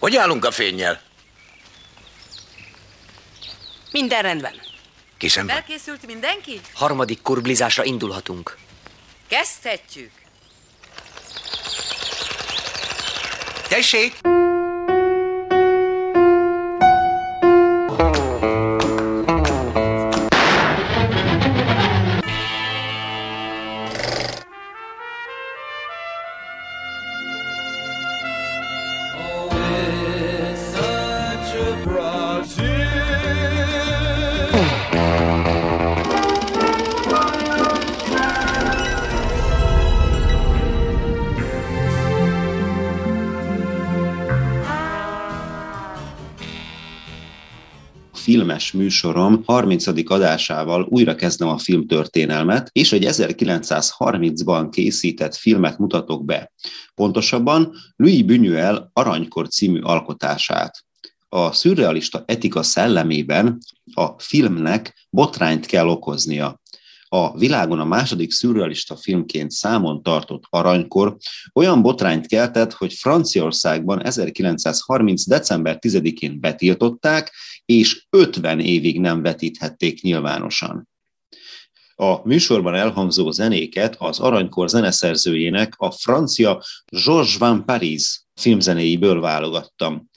Hogy állunk a fényjel? Minden rendben. Készen van? Felkészült mindenki? Harmadik kurblizásra indulhatunk. Kezdhetjük. Tessék! Műsorom 30. adásával újra kezdem a filmtörténelmet, és egy 1930-ban készített filmet mutatok be. Pontosabban Louis Buñuel Aranykor című alkotását. A szürrealista etika szellemében a filmnek botrányt kell okoznia a világon a második szürrealista filmként számon tartott aranykor olyan botrányt keltett, hogy Franciaországban 1930. december 10-én betiltották, és 50 évig nem vetíthették nyilvánosan. A műsorban elhangzó zenéket az Aranykor zeneszerzőjének a francia Georges Van Paris filmzenéiből válogattam.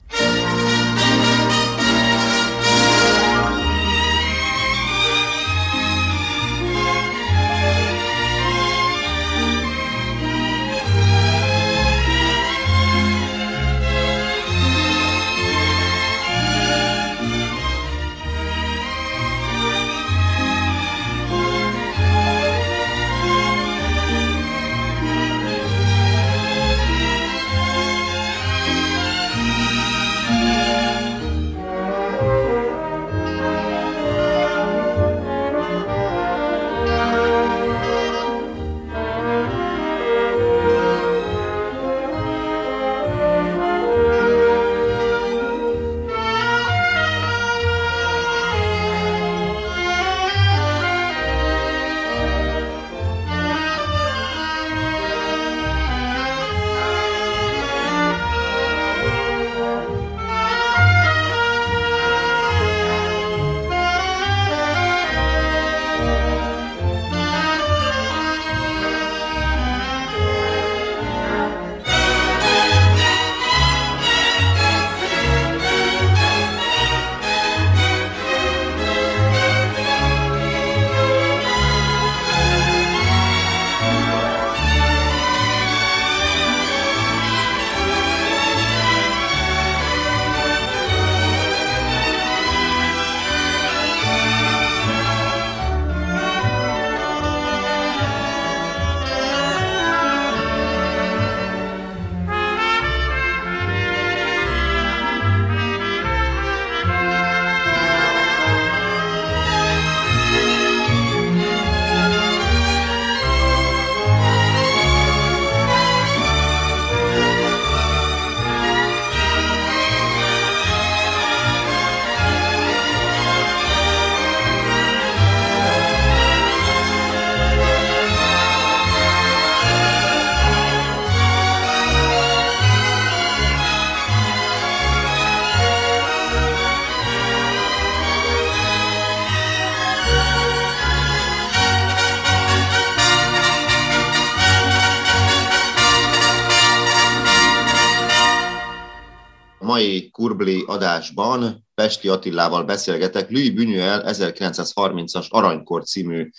Mai Kurbli adásban Pesti Attilával beszélgetek Louis Buñuel 1930-as Aranykor című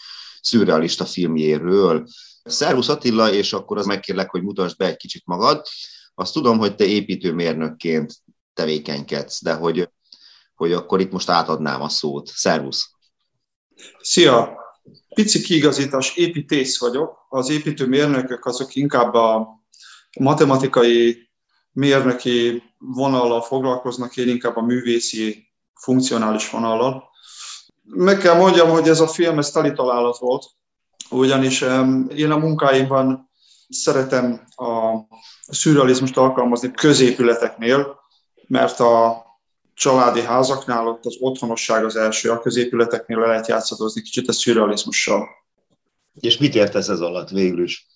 szürrealista filmjéről. Szervusz Attila, és akkor az megkérlek, hogy mutasd be egy kicsit magad. Azt tudom, hogy te építőmérnökként tevékenykedsz, de hogy, hogy akkor itt most átadnám a szót. Szervusz! Szia! Pici kiigazítás, építész vagyok. Az építőmérnökök azok inkább a matematikai mérnöki vonallal foglalkoznak, én inkább a művészi, funkcionális vonallal. Meg kell mondjam, hogy ez a film, ez teli találat volt, ugyanis én a munkáimban szeretem a szürrealizmust alkalmazni középületeknél, mert a családi házaknál ott az otthonosság az első, a középületeknél le lehet játszadozni kicsit a szürrealizmussal. És mit értesz ez alatt végül is?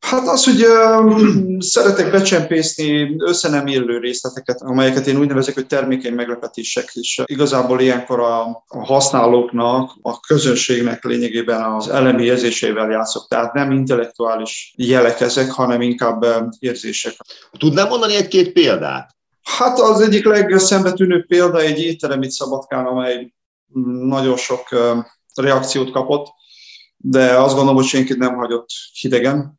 Hát az, hogy um, szeretek becsempészni össze nem illő részleteket, amelyeket én úgy nevezek, hogy termékeny meglepetések, és igazából ilyenkor a, a használóknak, a közönségnek lényegében az elemi érzésével játszok, tehát nem intellektuális jelek ezek, hanem inkább érzések. Tudnám mondani egy-két példát? Hát az egyik legszembetűnőbb példa egy étterem itt Szabadkán, amely nagyon sok reakciót kapott, de azt gondolom, hogy senkit nem hagyott hidegen.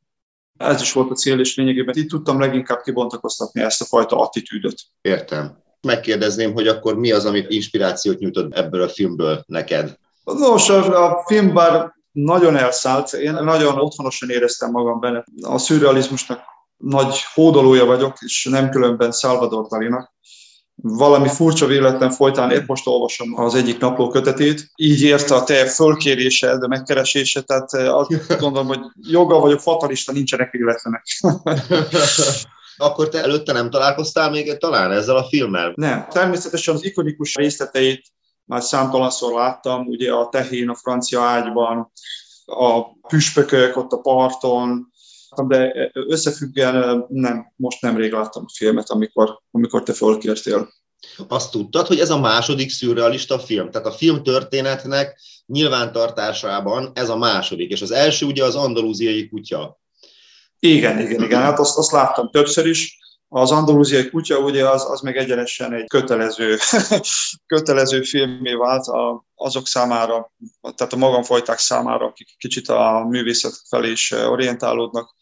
Ez is volt a cél, és lényegében itt tudtam leginkább kibontakoztatni ezt a fajta attitűdöt. Értem. Megkérdezném, hogy akkor mi az, amit inspirációt nyújtott ebből a filmből neked? Nos, a film bár nagyon elszállt, én nagyon otthonosan éreztem magam benne. A szürrealizmusnak nagy hódolója vagyok, és nem különben Salvador Dalinak valami furcsa véletlen folytán épp most olvasom az egyik napló kötetét, így érte a te fölkérése, de megkeresése, tehát eh, azt gondolom, hogy joga vagyok fatalista, nincsenek véletlenek. Akkor te előtte nem találkoztál még talán ezzel a filmmel? Nem. Természetesen az ikonikus részleteit már számtalanszor láttam, ugye a tehén a francia ágyban, a püspökök ott a parton, de összefüggően nem, most nemrég láttam a filmet, amikor, amikor te fölkértél. Azt tudtad, hogy ez a második szürrealista film, tehát a film történetnek nyilvántartásában ez a második, és az első ugye az andalúziai kutya. Igen, igen, igen, hát azt, azt láttam többször is. Az andalúziai kutya ugye az, az meg egyenesen egy kötelező, kötelező filmé vált a, azok számára, tehát a magamfajták számára, akik kicsit a művészet felé is orientálódnak.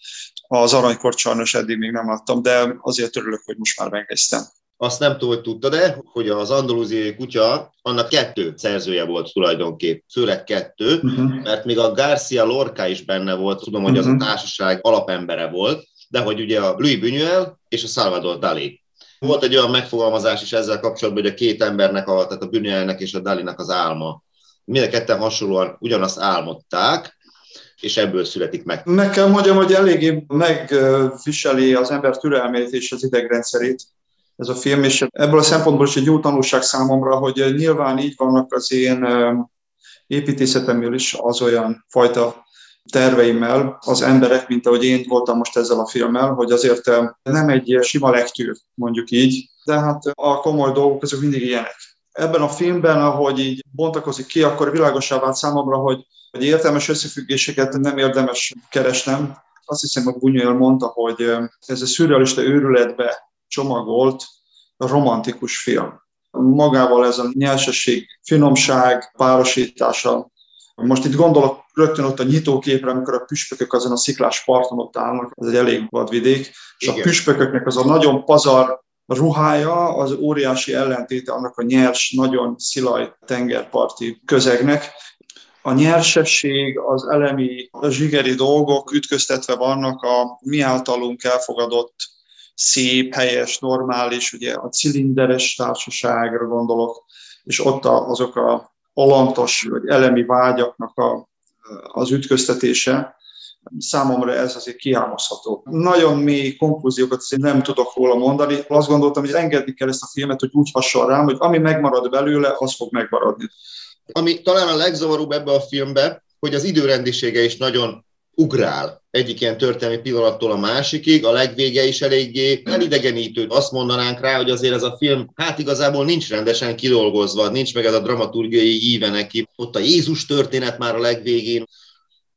Az aranykort sajnos eddig még nem láttam, de azért örülök, hogy most már megnéztem. Azt nem tudom, hogy tudtad-e, hogy az andalúziai kutya, annak kettő szerzője volt tulajdonképp, főleg kettő, uh-huh. mert még a Garcia Lorca is benne volt, tudom, hogy uh-huh. az a mhm. társaság alapembere volt, de hogy ugye a Louis Buñuel és a Salvador Dali. Volt egy olyan megfogalmazás is ezzel kapcsolatban, hogy a két embernek, a, tehát a Buñuelnek és a Dalinak az álma. Mind a ketten hasonlóan ugyanazt álmodták, és ebből születik meg. Meg kell mondjam, hogy eléggé megviseli az ember türelmét és az idegrendszerét ez a film, és ebből a szempontból is egy jó tanulság számomra, hogy nyilván így vannak az én építészetemről is az olyan fajta terveimmel az emberek, mint ahogy én voltam most ezzel a filmmel, hogy azért nem egy sima lektűr, mondjuk így, de hát a komoly dolgok azok mindig ilyenek. Ebben a filmben, ahogy így bontakozik ki, akkor világosá vált számomra, hogy, hogy értelmes összefüggéseket nem érdemes keresnem. Azt hiszem, hogy Bunyuel mondta, hogy ez a szürrealista őrületbe csomagolt romantikus film. Magával ez a nyersesség, finomság, párosítása. Most itt gondolok rögtön ott a nyitóképre, amikor a püspökök azon a sziklás parton ott állnak, ez egy elég vadvidék, és Igen. a püspököknek az a nagyon pazar ruhája az óriási ellentéte annak a nyers, nagyon szilaj tengerparti közegnek. A nyersesség, az elemi, a zsigeri dolgok ütköztetve vannak a mi általunk elfogadott szép, helyes, normális, ugye a cilinderes társaságra gondolok, és ott azok a alantos vagy elemi vágyaknak a, az ütköztetése, számomra ez azért kiámozható. Nagyon mély konklúziókat nem tudok róla mondani. Azt gondoltam, hogy engedni kell ezt a filmet, hogy úgy hasonl rám, hogy ami megmarad belőle, az fog megmaradni. Ami talán a legzavaróbb ebbe a filmbe, hogy az időrendisége is nagyon ugrál egyik ilyen történelmi pillanattól a másikig, a legvége is eléggé elidegenítő. Azt mondanánk rá, hogy azért ez a film hát igazából nincs rendesen kidolgozva, nincs meg ez a dramaturgiai íve neki. Ott a Jézus történet már a legvégén.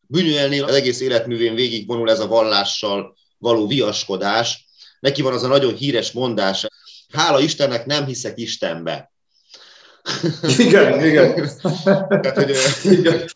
Bűnőelnél az egész életművén végigvonul ez a vallással való viaskodás. Neki van az a nagyon híres mondás, hála Istennek nem hiszek Istenbe. Igen, igen. Tehát, hogy, igen.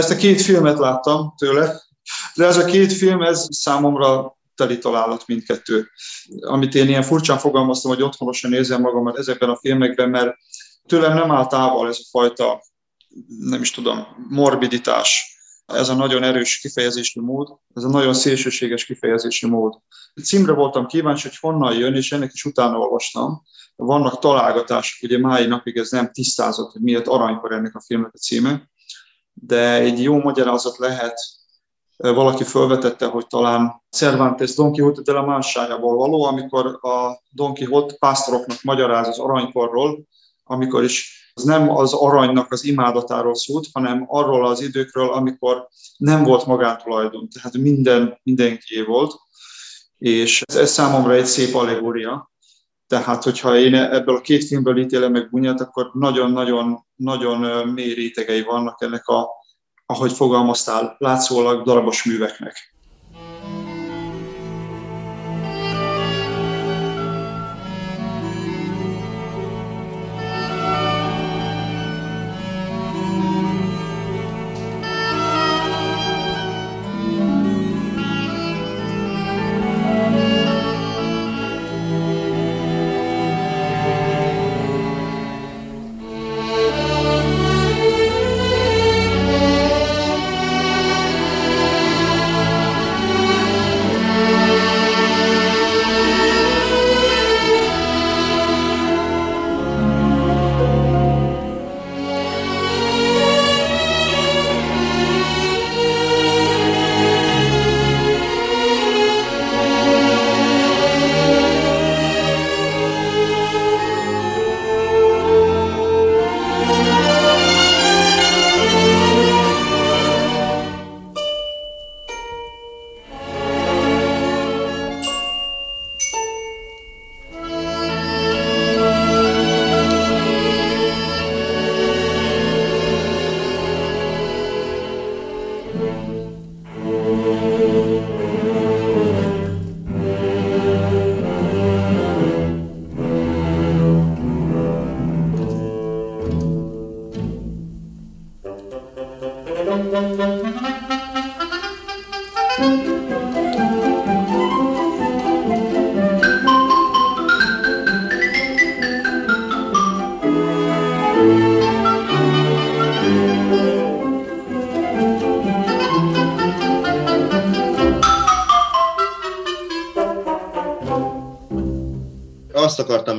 Ezt a két filmet láttam tőle, de ez a két film, ez számomra teli találat mindkettő. Amit én ilyen furcsán fogalmaztam, hogy otthonosan érzem magamat ezekben a filmekben, mert tőlem nem áll távol ez a fajta, nem is tudom, morbiditás, ez a nagyon erős kifejezési mód, ez a nagyon szélsőséges kifejezési mód. Címre voltam kíváncsi, hogy honnan jön, és ennek is utána olvastam. Vannak találgatások, ugye máj napig ez nem tisztázott, hogy miért aranykor ennek a filmnek a címe, de egy jó magyarázat lehet, valaki felvetette, hogy talán Cervantes Don Quixote de la Mansájából való, amikor a Don Quixote pásztoroknak magyaráz az aranykorról, amikor is az nem az aranynak az imádatáról szólt, hanem arról az időkről, amikor nem volt magántulajdon, tehát minden, mindenki volt, és ez, ez számomra egy szép allegória. Tehát, hogyha én ebből a két filmből ítélem meg Bunyát, akkor nagyon-nagyon nagyon mély rétegei vannak ennek a, ahogy fogalmaztál, látszólag darabos műveknek.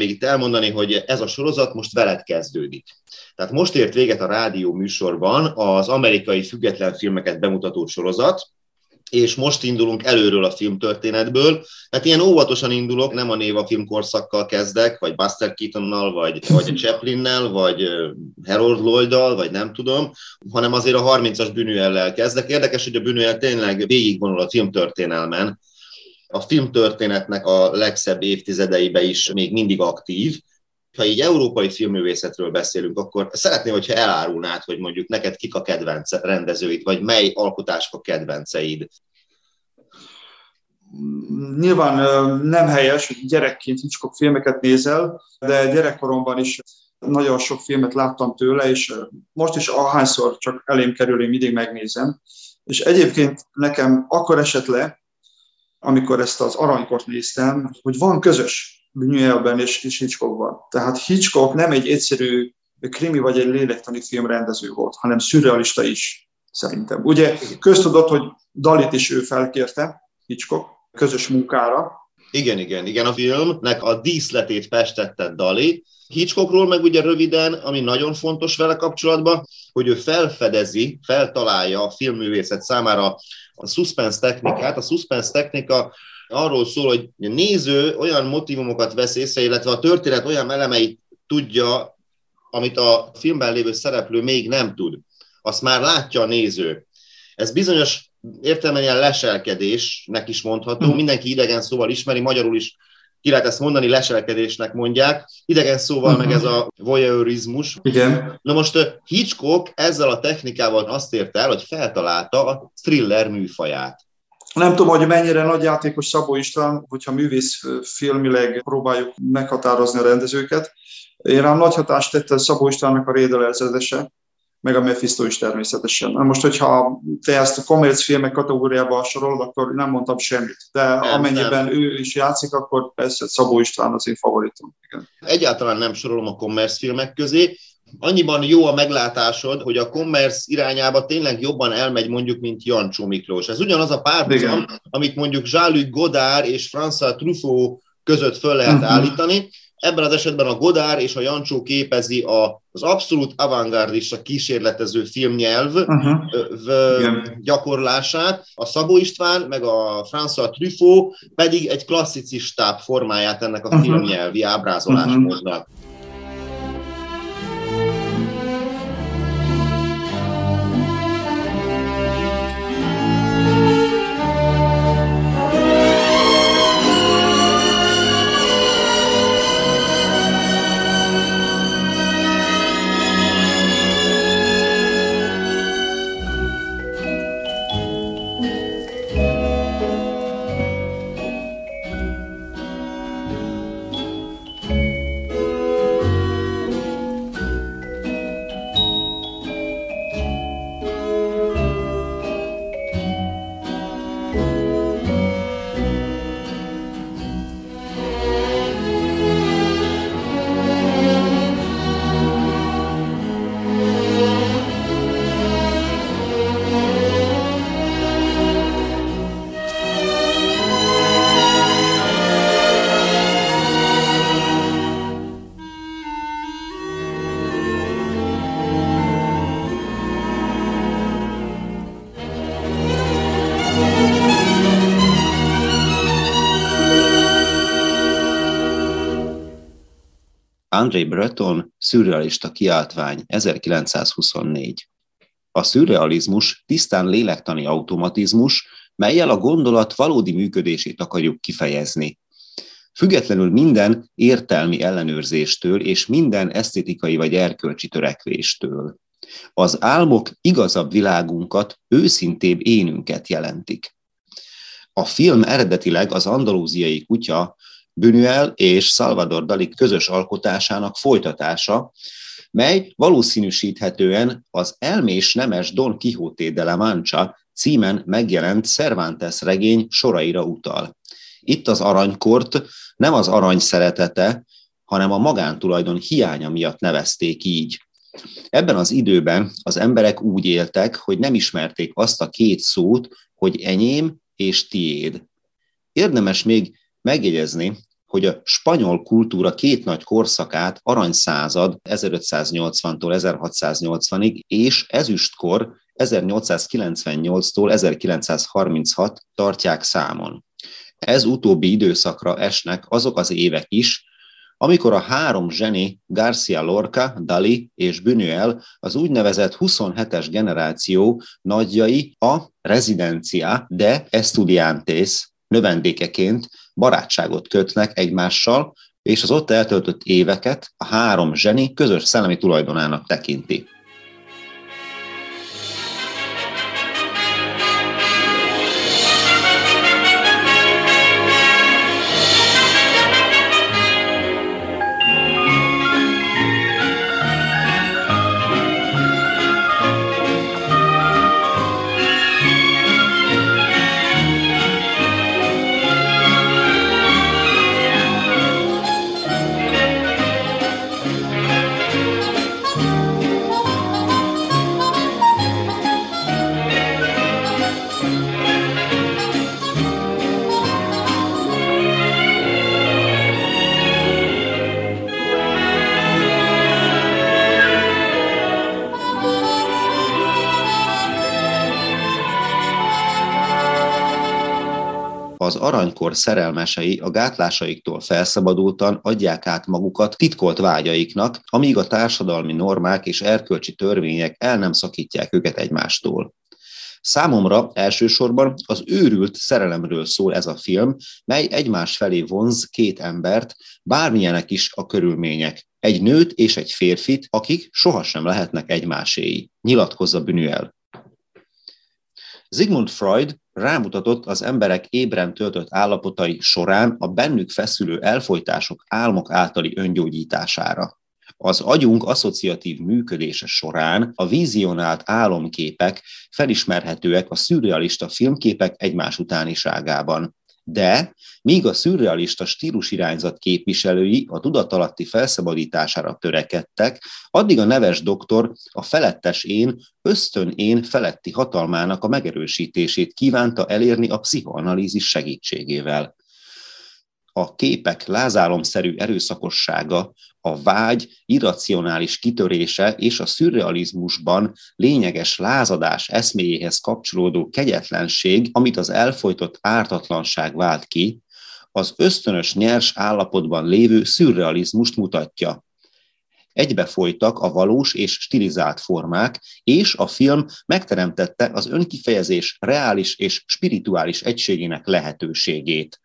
Még itt elmondani, hogy ez a sorozat most veled kezdődik. Tehát most ért véget a rádió műsorban az amerikai független filmeket bemutató sorozat, és most indulunk előről a filmtörténetből. Hát ilyen óvatosan indulok, nem a Néva filmkorszakkal kezdek, vagy Buster Keatonnal, vagy, vagy a Chaplinnel, vagy Harold Lloyddal, vagy nem tudom, hanem azért a 30-as bűnőellel kezdek. Érdekes, hogy a bűnőel tényleg végigvonul a filmtörténelmen, a filmtörténetnek a legszebb évtizedeibe is még mindig aktív. Ha így európai filmművészetről beszélünk, akkor szeretném, hogyha elárulnád, hogy mondjuk neked kik a kedvenc rendezőid, vagy mely alkotások a kedvenceid. Nyilván nem helyes, hogy gyerekként Hitchcock filmeket nézel, de gyerekkoromban is nagyon sok filmet láttam tőle, és most is ahányszor csak elém kerül, én mindig megnézem. És egyébként nekem akkor esett le, amikor ezt az aranykort néztem, hogy van közös Buñuelben és, és Hitchcockban. Tehát Hitchcock nem egy egyszerű krimi vagy egy lélektani filmrendező volt, hanem szürrealista is, szerintem. Ugye köztudott, hogy Dalit is ő felkérte, Hitchcock, közös munkára. Igen, igen, igen, a filmnek a díszletét festette Dali, Hitchcockról meg ugye röviden, ami nagyon fontos vele kapcsolatban, hogy ő felfedezi, feltalálja a filmművészet számára a suspense technikát. A suspense technika arról szól, hogy a néző olyan motivumokat vesz észre, illetve a történet olyan elemeit tudja, amit a filmben lévő szereplő még nem tud. Azt már látja a néző. Ez bizonyos értelemben ilyen leselkedésnek is mondható. Mm. Mindenki idegen szóval ismeri, magyarul is ki lehet ezt mondani, leselkedésnek mondják. Idegen szóval meg ez a voyeurizmus. Igen. Na most Hitchcock ezzel a technikával azt érte el, hogy feltalálta a thriller műfaját. Nem tudom, hogy mennyire nagy játékos Szabó István, hogyha művész filmileg próbáljuk meghatározni a rendezőket. Én rám nagy hatást tette Szabó Istvánnak a Rédel meg a Mephisto is természetesen. Na most, hogyha te ezt a commerce filmek kategóriába sorolod, akkor nem mondtam semmit. De nem, amennyiben nem. ő is játszik, akkor persze Szabó István az én favoritom. Igen. Egyáltalán nem sorolom a commerce filmek közé. Annyiban jó a meglátásod, hogy a commerce irányába tényleg jobban elmegy mondjuk, mint Jancsó Miklós. Ez ugyanaz a párhuzam, amit mondjuk Jean-Luc Godard és François Truffaut között föl lehet uh-huh. állítani. Ebben az esetben a Godár és a Jancsó képezi a, az abszolút avantgardista kísérletező filmnyelv uh-huh. gyakorlását, a Szabó István meg a François Truffaut pedig egy klasszicistább formáját ennek a uh-huh. filmnyelvi ábrázolásmódnak. Uh-huh. André Breton, szürrealista kiáltvány, 1924. A szürrealizmus tisztán lélektani automatizmus, melyel a gondolat valódi működését akarjuk kifejezni. Függetlenül minden értelmi ellenőrzéstől és minden esztétikai vagy erkölcsi törekvéstől. Az álmok igazabb világunkat, őszintébb énünket jelentik. A film eredetileg az andalúziai kutya Buñuel és Salvador Dali közös alkotásának folytatása, mely valószínűsíthetően az elmés nemes Don Quixote de la Mancha címen megjelent Cervantes regény soraira utal. Itt az aranykort nem az arany szeretete, hanem a magántulajdon hiánya miatt nevezték így. Ebben az időben az emberek úgy éltek, hogy nem ismerték azt a két szót, hogy enyém és tiéd. Érdemes még megjegyezni, hogy a spanyol kultúra két nagy korszakát aranyszázad 1580-tól 1680-ig és ezüstkor 1898-tól 1936 tartják számon. Ez utóbbi időszakra esnek azok az évek is, amikor a három zseni Garcia Lorca, Dali és Buñuel az úgynevezett 27-es generáció nagyjai a Residencia de Estudiantes növendékeként barátságot kötnek egymással, és az ott eltöltött éveket a három zseni közös szellemi tulajdonának tekinti. Aranykor szerelmesei a gátlásaiktól felszabadultan adják át magukat titkolt vágyaiknak, amíg a társadalmi normák és erkölcsi törvények el nem szakítják őket egymástól. Számomra elsősorban az őrült szerelemről szól ez a film, mely egymás felé vonz két embert, bármilyenek is a körülmények, egy nőt és egy férfit, akik sohasem lehetnek egymáséi, nyilatkozza Buñuel. Sigmund Freud rámutatott az emberek ébren töltött állapotai során a bennük feszülő elfolytások álmok általi öngyógyítására. Az agyunk asszociatív működése során a vizionált álomképek felismerhetőek a szürrealista filmképek egymás utániságában. De míg a szürrealista stílusirányzat képviselői a tudatalatti felszabadítására törekedtek, addig a neves doktor a felettes én, ösztön én feletti hatalmának a megerősítését kívánta elérni a pszichoanalízis segítségével. A képek lázálomszerű erőszakossága, a vágy irracionális kitörése és a szürrealizmusban lényeges lázadás eszméjéhez kapcsolódó kegyetlenség, amit az elfolytott ártatlanság vált ki, az ösztönös nyers állapotban lévő szürrealizmust mutatja. Egybefolytak a valós és stilizált formák, és a film megteremtette az önkifejezés reális és spirituális egységének lehetőségét.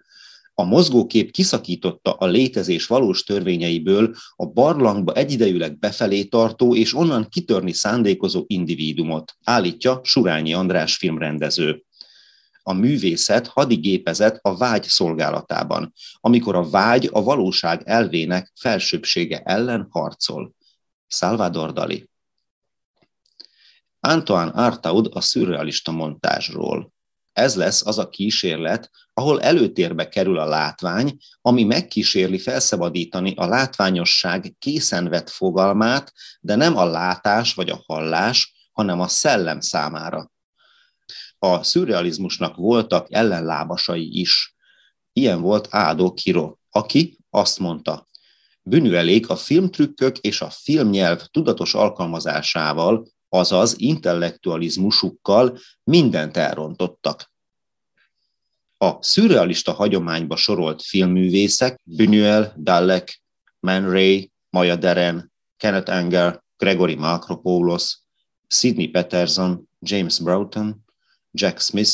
A mozgókép kiszakította a létezés valós törvényeiből a barlangba egyidejűleg befelé tartó és onnan kitörni szándékozó individumot, állítja Surányi András filmrendező. A művészet hadigépezett a vágy szolgálatában, amikor a vágy a valóság elvének felsőbbsége ellen harcol. Salvador Dali. Antoine Artaud a szürrealista montázsról ez lesz az a kísérlet, ahol előtérbe kerül a látvány, ami megkísérli felszabadítani a látványosság készen vett fogalmát, de nem a látás vagy a hallás, hanem a szellem számára. A szürrealizmusnak voltak ellenlábasai is. Ilyen volt Ádó Kiro, aki azt mondta, bűnüelék a filmtrükkök és a filmnyelv tudatos alkalmazásával azaz intellektualizmusukkal mindent elrontottak. A szürrealista hagyományba sorolt filmművészek Buñuel, Dallek, Man Ray, Maya Deren, Kenneth Anger, Gregory Makropoulos, Sidney Peterson, James Broughton, Jack Smith,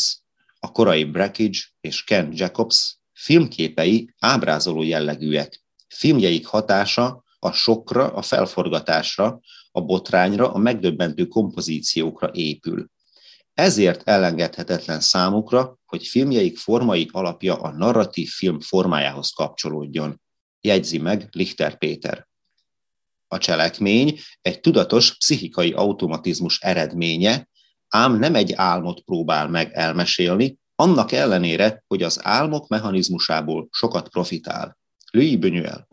a korai Brackage és Ken Jacobs filmképei ábrázoló jellegűek. Filmjeik hatása a sokra, a felforgatásra, a botrányra, a megdöbbentő kompozíciókra épül. Ezért elengedhetetlen számukra, hogy filmjeik formai alapja a narratív film formájához kapcsolódjon. Jegyzi meg Lichter Péter. A cselekmény egy tudatos pszichikai automatizmus eredménye, ám nem egy álmot próbál meg elmesélni, annak ellenére, hogy az álmok mechanizmusából sokat profitál. Louis Buñuel.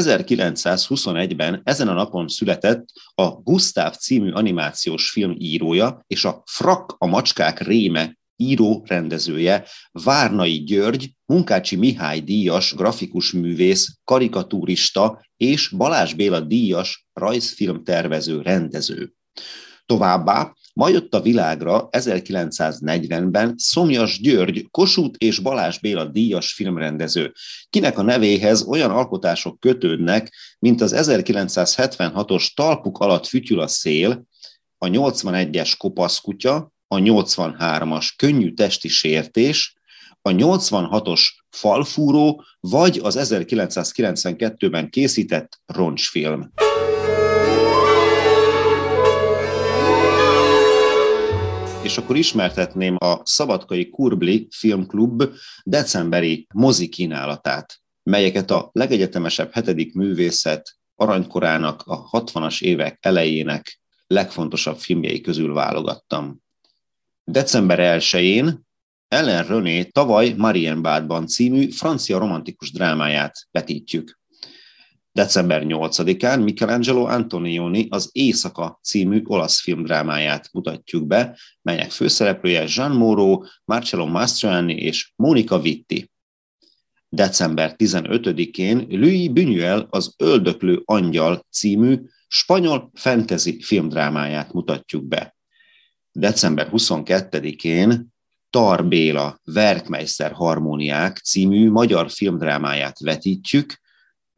1921-ben ezen a napon született a Gustav című animációs film írója és a Frak a macskák réme író rendezője, Várnai György, Munkácsi Mihály díjas grafikus művész, karikatúrista és Balázs Béla díjas rajzfilm tervező rendező. Továbbá Ma jött a világra 1940-ben Szomjas György, Kossuth és Balázs Béla díjas filmrendező, kinek a nevéhez olyan alkotások kötődnek, mint az 1976-os Talpuk alatt fütyül a szél, a 81-es Kopaszkutya, a 83-as Könnyű testi sértés, a 86-os Falfúró, vagy az 1992-ben készített Roncsfilm. És akkor ismertetném a Szabadkai Kurbli Filmklub decemberi mozi kínálatát, melyeket a legegyetemesebb hetedik művészet aranykorának, a 60-as évek elejének legfontosabb filmjei közül válogattam. December 1-én Ellen René tavaly Marienbadban című francia romantikus drámáját vetítjük. December 8-án Michelangelo Antonioni az Éjszaka című olasz filmdrámáját mutatjuk be, melynek főszereplője Jean Moreau, Marcello Mastroianni és Monica Vitti. December 15-én Louis Buñuel az Öldöklő Angyal című spanyol fantasy filmdrámáját mutatjuk be. December 22-én Tar Béla Werkmeister Harmóniák című magyar filmdrámáját vetítjük,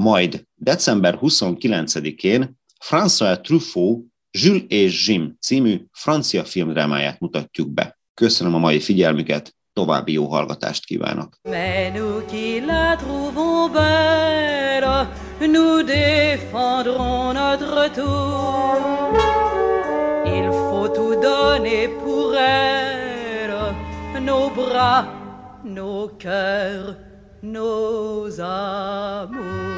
majd december 29-én François Truffaut Jules et Jim című francia filmdrámáját mutatjuk be. Köszönöm a mai figyelmüket, további jó hallgatást kívánok! Nos bras, nos cœurs, nos amours.